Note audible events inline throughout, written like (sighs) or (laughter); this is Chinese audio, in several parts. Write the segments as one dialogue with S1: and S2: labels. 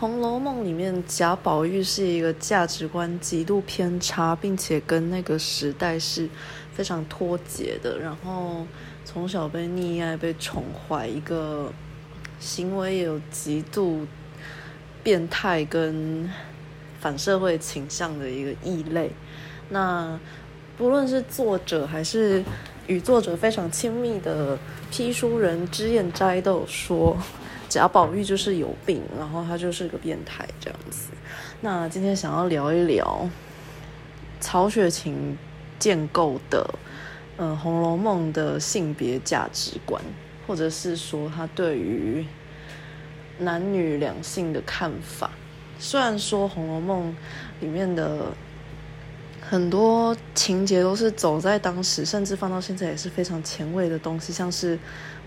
S1: 红楼梦》里面贾宝玉是一个价值观极度偏差，并且跟那个时代是非常脱节的。然后从小被溺爱、被宠坏，一个行为也有极度变态跟反社会倾向的一个异类。那不论是作者还是与作者非常亲密的批书人脂砚斋都有说。贾宝玉就是有病，然后他就是个变态这样子。那今天想要聊一聊曹雪芹建构的，嗯，《红楼梦》的性别价值观，或者是说他对于男女两性的看法。虽然说《红楼梦》里面的很多情节都是走在当时，甚至放到现在也是非常前卫的东西，像是。《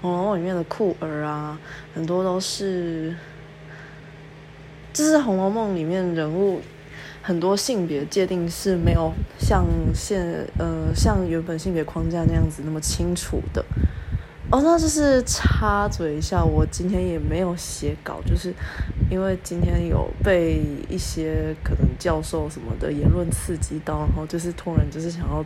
S1: 红楼梦》里面的酷儿啊，很多都是，这是《红楼梦》里面人物很多性别界定是没有像现呃像原本性别框架那样子那么清楚的。哦，那就是插嘴一下，我今天也没有写稿，就是因为今天有被一些可能教授什么的言论刺激到，然后就是突然就是想要。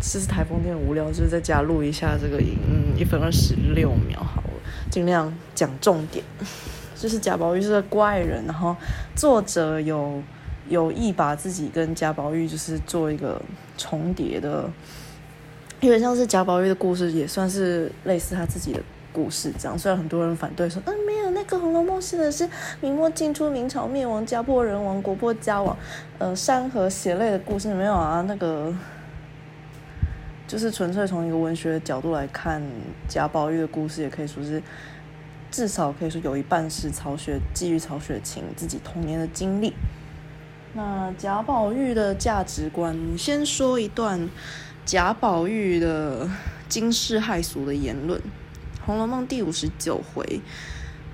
S1: 这是台风天无聊，就是在家录一下这个音，嗯，一分二十六秒好了，尽量讲重点。(laughs) 就是贾宝玉是个怪人，然后作者有有意把自己跟贾宝玉就是做一个重叠的，有点像是贾宝玉的故事，也算是类似他自己的故事这样。虽然很多人反对说，嗯，没有那个《红楼梦》写的是明末清初明朝灭亡家破人亡国破家亡，呃，山河血泪的故事没有啊，那个。就是纯粹从一个文学的角度来看贾宝玉的故事，也可以说是至少可以说有一半是曹雪基于曹雪芹自己童年的经历。那贾宝玉的价值观，先说一段贾宝玉的惊世骇俗的言论，《红楼梦》第五十九回，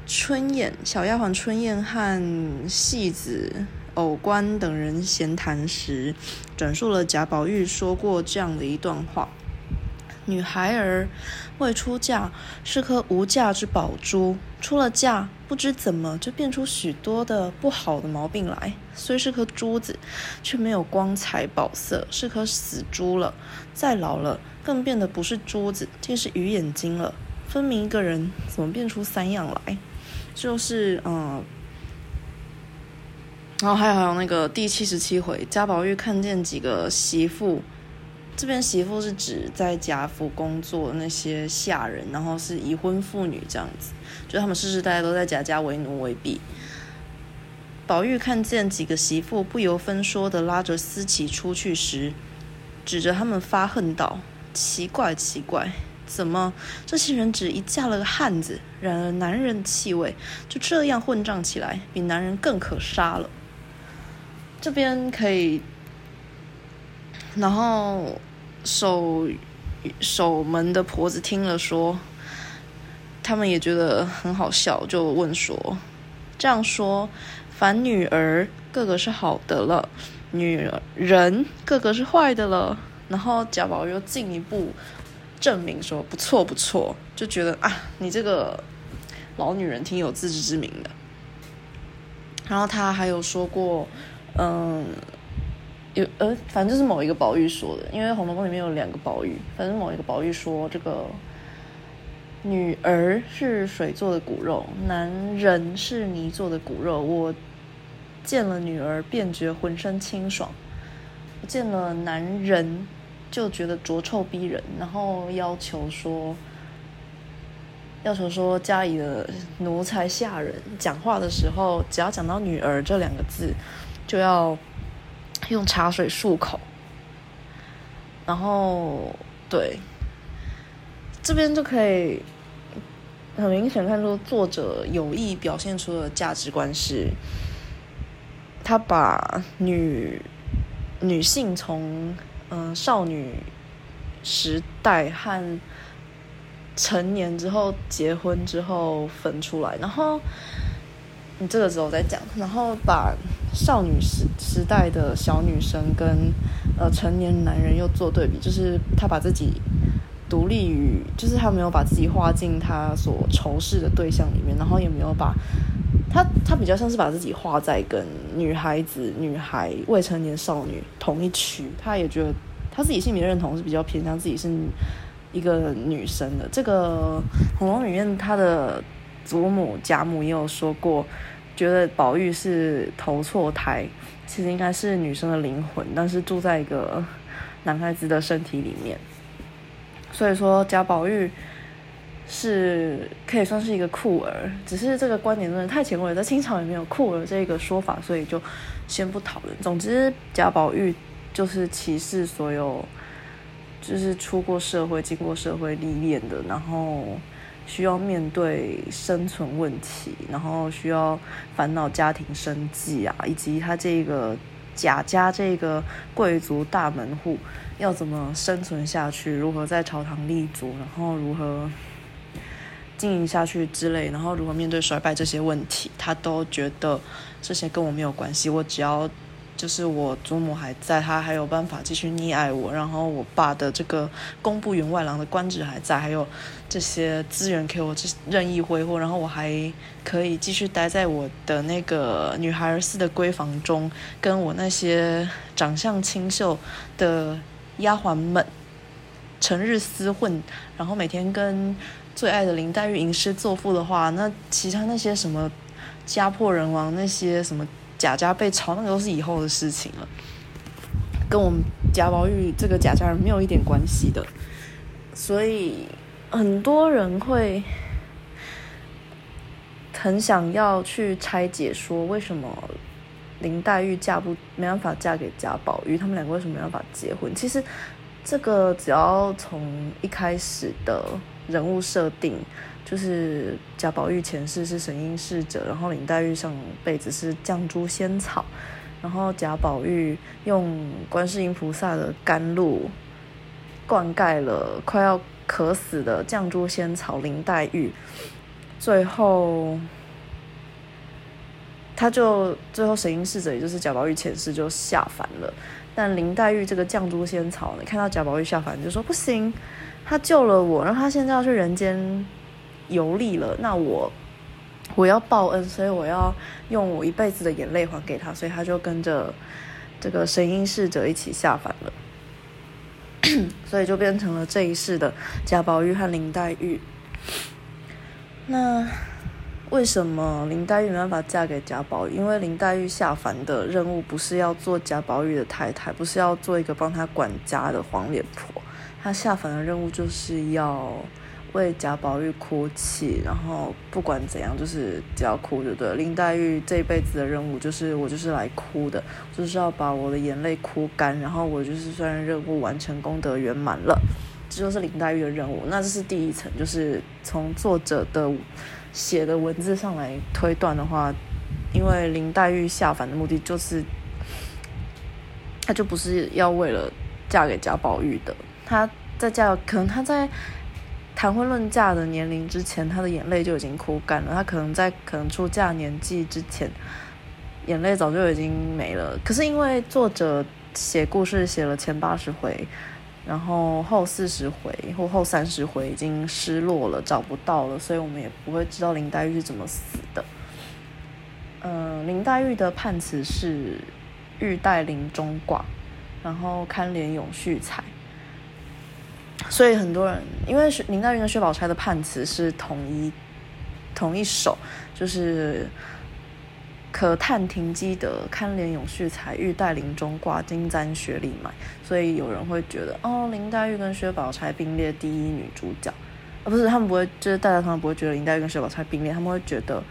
S1: 春燕小丫鬟春燕和戏子。偶官等人闲谈时，转述了贾宝玉说过这样的一段话：女孩儿未出嫁是颗无价之宝珠，出了嫁不知怎么就变出许多的不好的毛病来。虽是颗珠子，却没有光彩宝色，是颗死珠了。再老了，更变得不是珠子，竟是鱼眼睛了。分明一个人，怎么变出三样来？就是嗯。(sniffs) 然后还有还有那个第七十七回，贾宝玉看见几个媳妇，这边媳妇是指在贾府工作的那些下人，然后是已婚妇女这样子，就他们世世代代都在贾家为奴为婢。宝玉看见几个媳妇不由分说的拉着思琪出去时，指着他们发恨道：“奇怪奇怪，怎么这些人只一嫁了个汉子，染了男人气味就这样混账起来，比男人更可杀了。”这边可以，然后守守门的婆子听了说，他们也觉得很好笑，就问说：“这样说，凡女儿个个是好的了，女人个个是坏的了。”然后贾宝又进一步证明说：“不错不错。”就觉得啊，你这个老女人挺有自知之明的。然后他还有说过。嗯，有呃，反正就是某一个宝玉说的，因为《红楼梦》里面有两个宝玉，反正某一个宝玉说，这个女儿是水做的骨肉，男人是泥做的骨肉。我见了女儿便觉浑身清爽，见了男人就觉得浊臭逼人，然后要求说，要求说家里的奴才下人讲话的时候，只要讲到女儿这两个字。就要用茶水漱口，然后对这边就可以很明显看出作者有意表现出的价值观是，他把女女性从嗯少女时代和成年之后结婚之后分出来，然后。你这个时候再讲，然后把少女时时代的小女生跟呃成年男人又做对比，就是他把自己独立于，就是他没有把自己划进他所仇视的对象里面，然后也没有把他他比较像是把自己画在跟女孩子、女孩、未成年少女同一区，他也觉得他自己性别认同是比较偏向自己是一个女生的。这个《红楼梦里面他的祖母贾母也有说过，觉得宝玉是投错胎，其实应该是女生的灵魂，但是住在一个男孩子的身体里面。所以说贾宝玉是可以算是一个酷儿，只是这个观点真的太前卫了，在清朝也没有酷儿这个说法，所以就先不讨论。总之，贾宝玉就是歧视所有就是出过社会、经过社会历练的，然后需要面对生存问题，然后需要烦恼家庭生计啊，以及他这个贾家这个贵族大门户。要怎么生存下去？如何在朝堂立足？然后如何经营下去之类？然后如何面对衰败这些问题？他都觉得这些跟我没有关系。我只要就是我祖母还在，他还有办法继续溺爱我。然后我爸的这个工部员外郎的官职还在，还有这些资源给我这任意挥霍。然后我还可以继续待在我的那个女孩儿似的闺房中，跟我那些长相清秀的。丫鬟们成日厮混，然后每天跟最爱的林黛玉吟诗作赋的话，那其他那些什么家破人亡，那些什么贾家被抄，那个都是以后的事情了，跟我们贾宝玉这个贾家人没有一点关系的。所以很多人会很想要去拆解，说为什么。林黛玉嫁不没办法嫁给贾宝玉，他们两个为什么没办法结婚？其实这个只要从一开始的人物设定，就是贾宝玉前世是神瑛侍者，然后林黛玉上辈子是绛珠仙草，然后贾宝玉用观世音菩萨的甘露灌溉了快要渴死的绛珠仙草林黛玉，最后。他就最后神瑛侍者，也就是贾宝玉前世就下凡了。但林黛玉这个绛珠仙草，你看到贾宝玉下凡就说不行，他救了我，然后他现在要去人间游历了，那我我要报恩，所以我要用我一辈子的眼泪还给他，所以他就跟着这个神瑛侍者一起下凡了，(clears throat) 所以就变成了这一世的贾宝玉和林黛玉。那。为什么林黛玉没办法嫁给贾宝玉？因为林黛玉下凡的任务不是要做贾宝玉的太太，不是要做一个帮他管家的黄脸婆。她下凡的任务就是要为贾宝玉哭泣，然后不管怎样，就是只要哭就对。林黛玉这一辈子的任务就是我就是来哭的，就是要把我的眼泪哭干，然后我就是虽然任务完成，功德圆满了，这就是林黛玉的任务。那这是第一层，就是从作者的。写的文字上来推断的话，因为林黛玉下凡的目的就是，她就不是要为了嫁给贾宝玉的。她在嫁，可能她在谈婚论嫁的年龄之前，她的眼泪就已经哭干了。她可能在可能出嫁年纪之前，眼泪早就已经没了。可是因为作者写故事写了前八十回。然后后四十回或后三十回已经失落了，找不到了，所以我们也不会知道林黛玉是怎么死的。嗯，林黛玉的判词是“玉带林中挂”，然后堪怜永续彩。所以很多人因为林黛玉跟薛宝钗的判词是同一同一首，就是。可叹停机德，堪怜永续才，玉带林中挂，金簪雪里埋。所以有人会觉得，哦，林黛玉跟薛宝钗并列第一女主角，啊，不是，他们不会，就是大家通常不会觉得林黛玉跟薛宝钗并列，他们会觉得，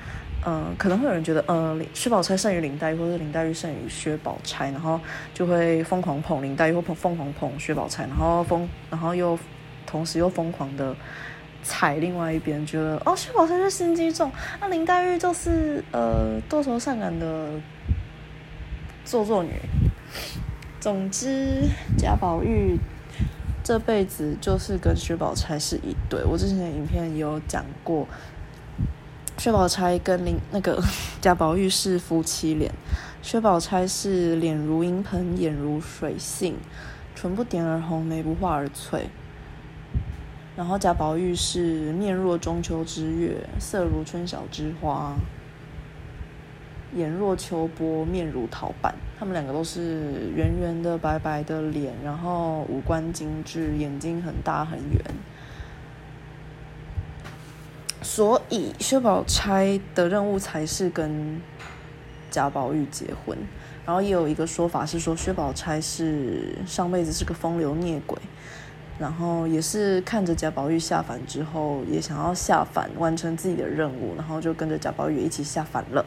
S1: 嗯，可能会有人觉得，呃，薛宝钗胜于林黛玉，或者林黛玉胜于薛宝钗，然后就会疯狂捧林黛玉，或捧疯狂捧薛宝钗，然后疯，然后又同时又疯狂的。踩另外一边，觉得哦，薛宝钗是心机重，那林黛玉就是呃多愁善感的做作女。总之，贾宝玉这辈子就是跟薛宝钗是一对。我之前的影片也有讲过，薛宝钗跟林那个 (laughs) 贾宝玉是夫妻脸。薛宝钗是脸如银盆，眼如水杏，唇不点而红，眉不画而翠。然后贾宝玉是面若中秋之月，色如春晓之花。眼若秋波，面如桃瓣。他们两个都是圆圆的、白白的脸，然后五官精致，眼睛很大很圆。所以薛宝钗的任务才是跟贾宝玉结婚。然后也有一个说法是说，薛宝钗是上辈子是个风流孽鬼，然后也是看着贾宝玉下凡之后，也想要下凡完成自己的任务，然后就跟着贾宝玉一起下凡了。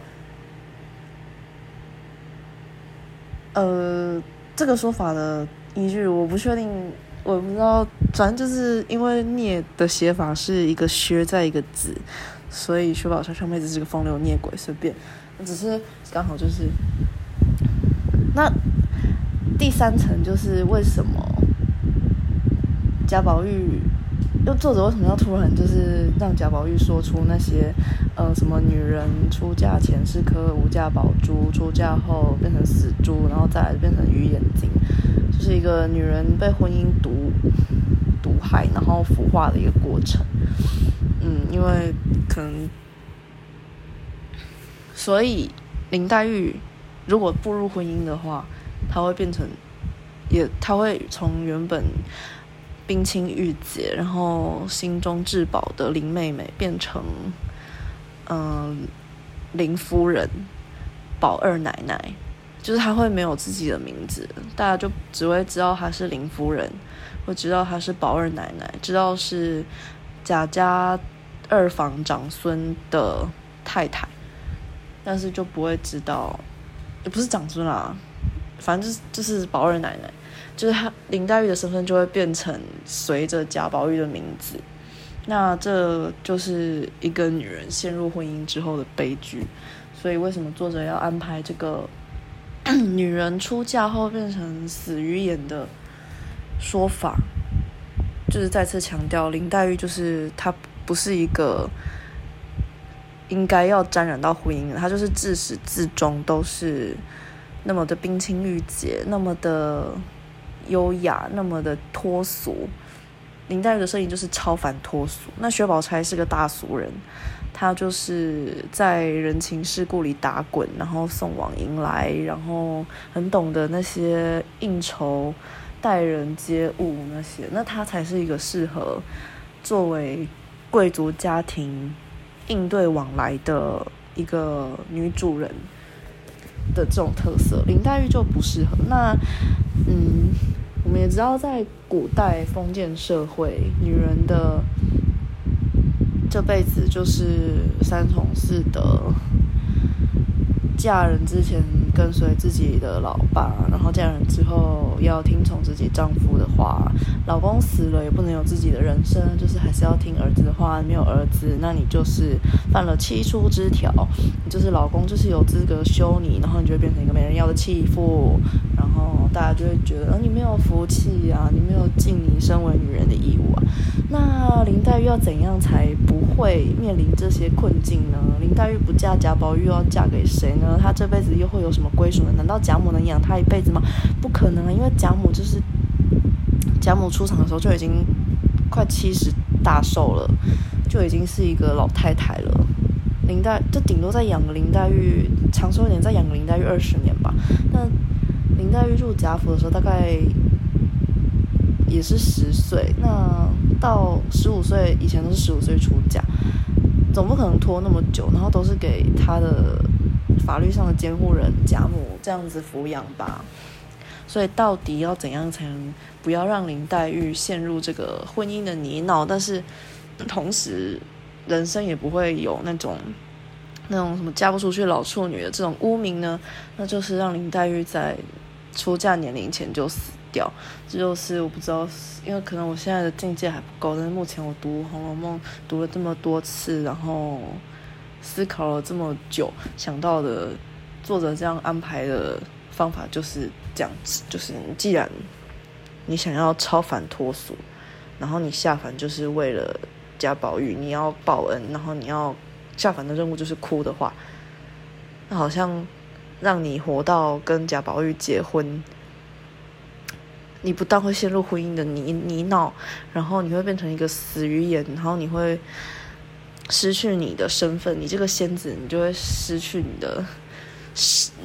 S1: 呃，这个说法的依据我不确定，我不知道，反正就是因为“孽”的写法是一个“薛”在一个“子”，所以薛宝钗上辈子是个风流孽鬼，随便，只是刚好就是。那第三层就是为什么贾宝玉，又作者为什么要突然就是让贾宝玉说出那些？呃，什么女人出嫁前是颗无价宝珠，出嫁后变成死猪，然后再来变成鱼眼睛，就是一个女人被婚姻毒毒害，然后腐化的一个过程。嗯，因为可能，所以林黛玉如果步入婚姻的话，她会变成，也她会从原本冰清玉洁，然后心中至宝的林妹妹变成。嗯，林夫人、宝二奶奶，就是她会没有自己的名字，大家就只会知道她是林夫人，会知道她是宝二奶奶，知道是贾家二房长孙的太太，但是就不会知道，也不是长孙啦，反正就是就是宝二奶奶，就是她林黛玉的身份就会变成随着贾宝玉的名字。那这就是一个女人陷入婚姻之后的悲剧，所以为什么作者要安排这个 (clears throat) 女人出嫁后变成死鱼眼的说法？就是再次强调，林黛玉就是她不是一个应该要沾染到婚姻的，她就是自始至终都是那么的冰清玉洁，那么的优雅，那么的脱俗。林黛玉的设定就是超凡脱俗，那薛宝钗是个大俗人，她就是在人情世故里打滚，然后送往迎来，然后很懂得那些应酬、待人接物那些，那她才是一个适合作为贵族家庭应对往来的一个女主人的这种特色。林黛玉就不适合。那，嗯。我们也知道，在古代封建社会，女人的这辈子就是三从四德。嫁人之前跟随自己的老爸，然后嫁人之后要听从自己丈夫的话。老公死了也不能有自己的人生，就是还是要听儿子的话。没有儿子，那你就是犯了七出之条，你就是老公就是有资格休你，然后你就会变成一个没人要的弃妇。哦大家就会觉得，呃，你没有福气啊，你没有尽你身为女人的义务啊。那林黛玉要怎样才不会面临这些困境呢？林黛玉不嫁贾宝玉，要嫁给谁呢？她这辈子又会有什么归属呢？难道贾母能养她一辈子吗？不可能啊！因为贾母就是贾母出场的时候就已经快七十大寿了，就已经是一个老太太了。林黛就顶多再养个林黛玉，长寿一点再养个林黛玉二十年吧。那林黛玉入贾府的时候大概。也是十岁，那到十五岁以前都是十五岁出嫁，总不可能拖那么久，然后都是给她的法律上的监护人贾母这样子抚养吧。所以到底要怎样才能不要让林黛玉陷入这个婚姻的泥淖，但是同时人生也不会有那种那种什么嫁不出去老处女的这种污名呢？那就是让林黛玉在出嫁年龄前就死。掉，这就是我不知道，因为可能我现在的境界还不够。但是目前我读《红楼梦》读了这么多次，然后思考了这么久，想到的作者这样安排的方法就是这样子：，就是既然你想要超凡脱俗，然后你下凡就是为了贾宝玉，你要报恩，然后你要下凡的任务就是哭的话，那好像让你活到跟贾宝玉结婚。你不但会陷入婚姻的泥泥淖，然后你会变成一个死鱼眼，然后你会失去你的身份，你这个仙子，你就会失去你的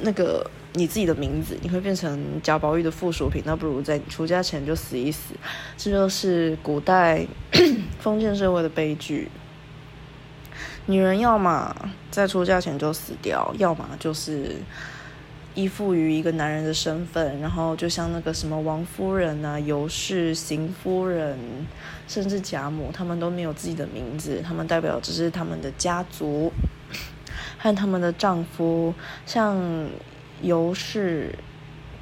S1: 那个你自己的名字，你会变成贾宝玉的附属品，那不如在你出家前就死一死。这就是古代 (coughs) 封建社会的悲剧。女人要么在出嫁前就死掉，要么就是依附于一个男人的身份，然后就像那个什么王夫人啊、尤氏、邢夫人，甚至贾母，他们都没有自己的名字，他们代表只是他们的家族和他们的丈夫。像尤氏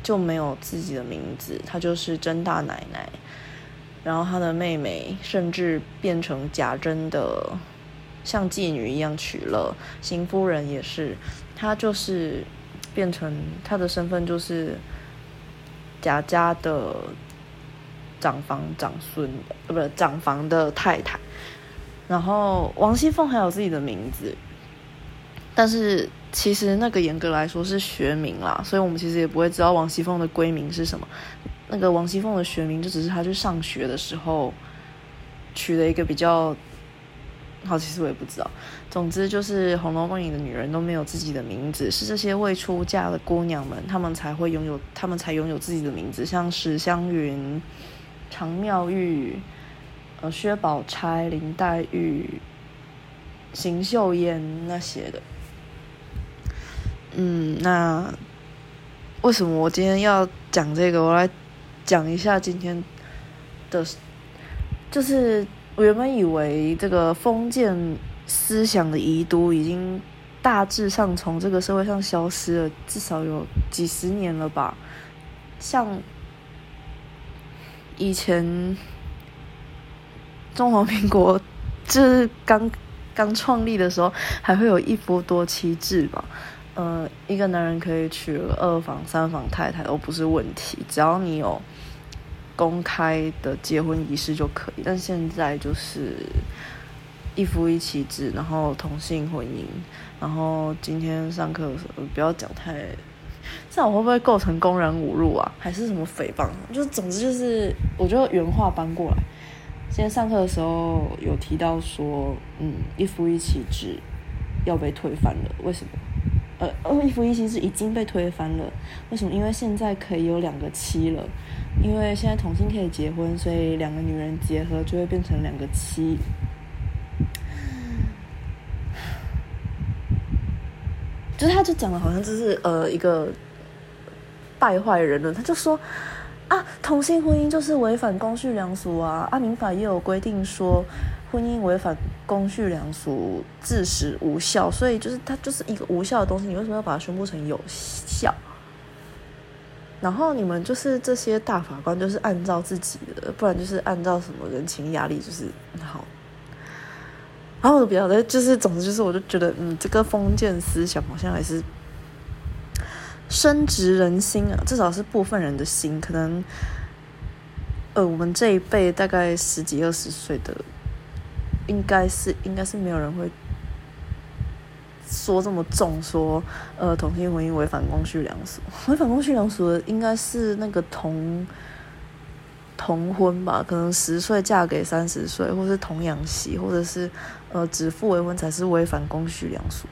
S1: 就没有自己的名字，她就是甄大奶奶，然后她的妹妹甚至变成贾珍的。像妓女一样娶了，邢夫人也是，她就是变成她的身份就是贾家的长房长孙，呃，不是长房的太太。然后王熙凤还有自己的名字，但是其实那个严格来说是学名啦，所以我们其实也不会知道王熙凤的闺名是什么。那个王熙凤的学名就只是她去上学的时候取了一个比较。好，其实我也不知道。总之，就是《红楼梦》里的女人都没有自己的名字，是这些未出嫁的姑娘们，她们才会拥有，她们才拥有自己的名字，像史湘云、常妙玉、呃薛宝钗、林黛玉、邢岫烟那些的。嗯，那为什么我今天要讲这个？我来讲一下今天的，就是。我原本以为这个封建思想的遗毒已经大致上从这个社会上消失了，至少有几十年了吧。像以前中华民国就是刚刚创立的时候，还会有一夫多妻制吧。呃，一个男人可以娶二房、三房太太都不是问题，只要你有。公开的结婚仪式就可以，但现在就是一夫一妻制，然后同性婚姻，然后今天上课的时候不要讲太，这样我会不会构成公然侮辱啊？还是什么诽谤？就总之就是，我就原话搬过来。今天上课的时候有提到说，嗯，一夫一妻制要被推翻了，为什么？呃，一夫一妻制已经被推翻了，为什么？因为现在可以有两个妻了。因为现在同性可以结婚，所以两个女人结合就会变成两个妻。就是他，就讲的好像就是呃一个败坏人了。他就说啊，同性婚姻就是违反公序良俗啊。啊民法也有规定说，婚姻违反公序良俗，致使无效。所以就是它就是一个无效的东西，你为什么要把它宣布成有效？然后你们就是这些大法官，就是按照自己的，不然就是按照什么人情压力，就是好。然后我比较的，就是总之就是，我就觉得，嗯，这个封建思想好像还是深植人心啊，至少是部分人的心。可能，呃，我们这一辈大概十几二十岁的，应该是应该是没有人会。说这么重，说呃同性婚姻违反公序良俗，(laughs) 违反公序良俗的应该是那个同同婚吧？可能十岁嫁给三十岁，或是童养媳，或者是呃指腹为婚才是违反公序良俗。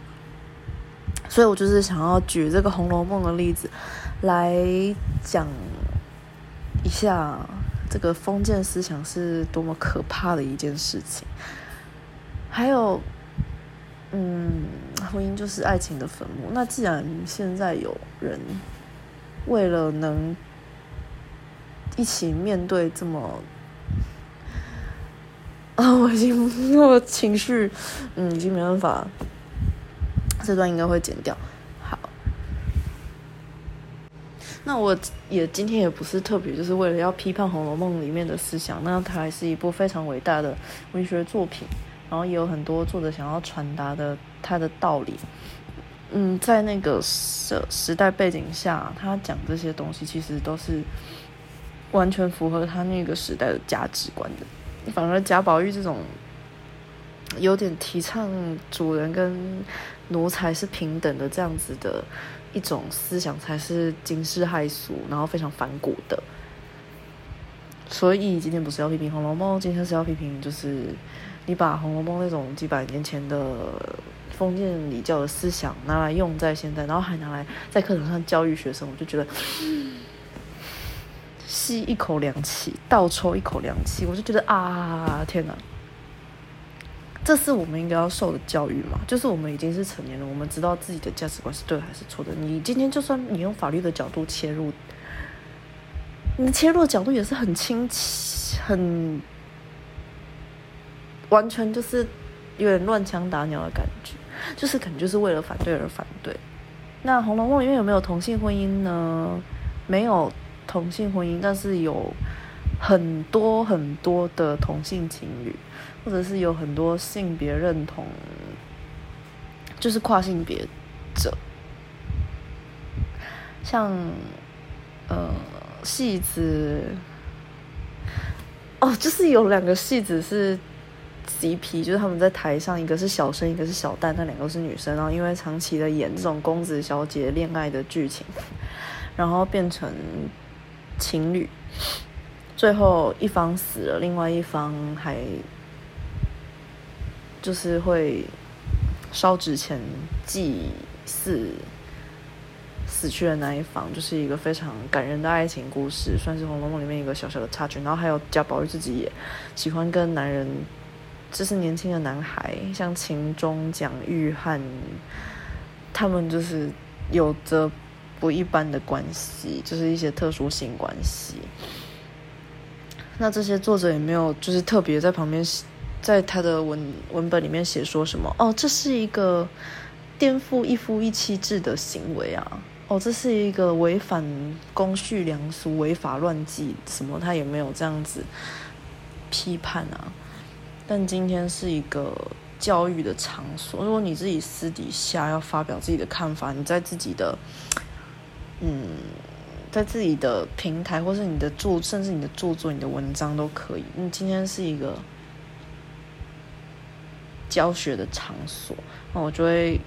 S1: 所以我就是想要举这个《红楼梦》的例子来讲一下这个封建思想是多么可怕的一件事情，还有。嗯，婚姻就是爱情的坟墓。那既然现在有人为了能一起面对这么 (laughs) 啊，我已经我情绪，嗯，已经没办法，这段应该会剪掉。好，那我也今天也不是特别就是为了要批判《红楼梦》里面的思想，那它还是一部非常伟大的文学作品。然后也有很多作者想要传达的他的道理，嗯，在那个时时代背景下，他讲这些东西其实都是完全符合他那个时代的价值观的。反而贾宝玉这种有点提倡主人跟奴才是平等的这样子的一种思想，才是惊世骇俗，然后非常反骨的。所以今天不是要批评《红楼梦》，今天是要批评就是。你把《红楼梦》那种几百年前的封建礼教的思想拿来用在现在，然后还拿来在课堂上教育学生，我就觉得 (sighs) 吸一口凉气，倒抽一口凉气，我就觉得啊，天哪！这是我们应该要受的教育嘛？就是我们已经是成年人，我们知道自己的价值观是对还是错的。你今天就算你用法律的角度切入，你切入的角度也是很清晰，很。完全就是有点乱枪打鸟的感觉，就是可能就是为了反对而反对。那《红楼梦》里面有没有同性婚姻呢？没有同性婚姻，但是有很多很多的同性情侣，或者是有很多性别认同，就是跨性别者，像呃戏子哦，就是有两个戏子是。CP 就是他们在台上，一个是小生，一个是小旦，那两个是女生，然后因为长期的演这种公子小姐恋爱的剧情，然后变成情侣，最后一方死了，另外一方还就是会烧纸钱祭祀死去的那一方，就是一个非常感人的爱情故事，算是《红楼梦》里面一个小小的插曲。然后还有贾宝玉自己也喜欢跟男人。这是年轻的男孩，像秦钟、蒋玉和，他们就是有着不一般的关系，就是一些特殊性关系。那这些作者也没有就是特别在旁边，在他的文文本里面写说什么哦，这是一个颠覆一夫一妻制的行为啊，哦，这是一个违反公序良俗、违法乱纪什么，他也没有这样子批判啊。但今天是一个教育的场所。如果你自己私底下要发表自己的看法，你在自己的，嗯，在自己的平台，或是你的著，甚至你的著作、你的文章都可以。你今天是一个教学的场所，那我就会。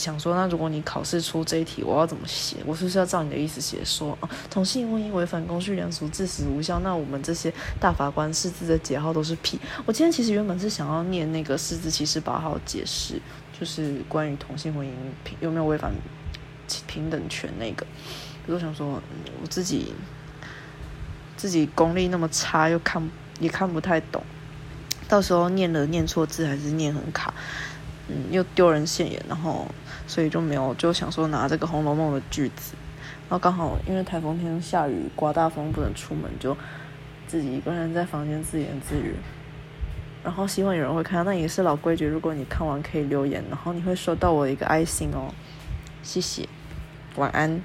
S1: 想说，那如果你考试出这一题，我要怎么写？我是不是要照你的意思写？说啊，同性婚姻违反公序良俗，致死无效。那我们这些大法官释字的解号都是屁。我今天其实原本是想要念那个释字七十八号解释，就是关于同性婚姻有没有违反平等权那个。可是我想说，我自己自己功力那么差，又看也看不太懂，到时候念了念错字，还是念很卡，嗯，又丢人现眼，然后。所以就没有就想说拿这个《红楼梦》的句子，然后刚好因为台风天下雨刮大风不能出门，就自己一个人在房间自言自语。然后希望有人会看，那也是老规矩，如果你看完可以留言，然后你会收到我一个爱心哦，谢谢，晚安。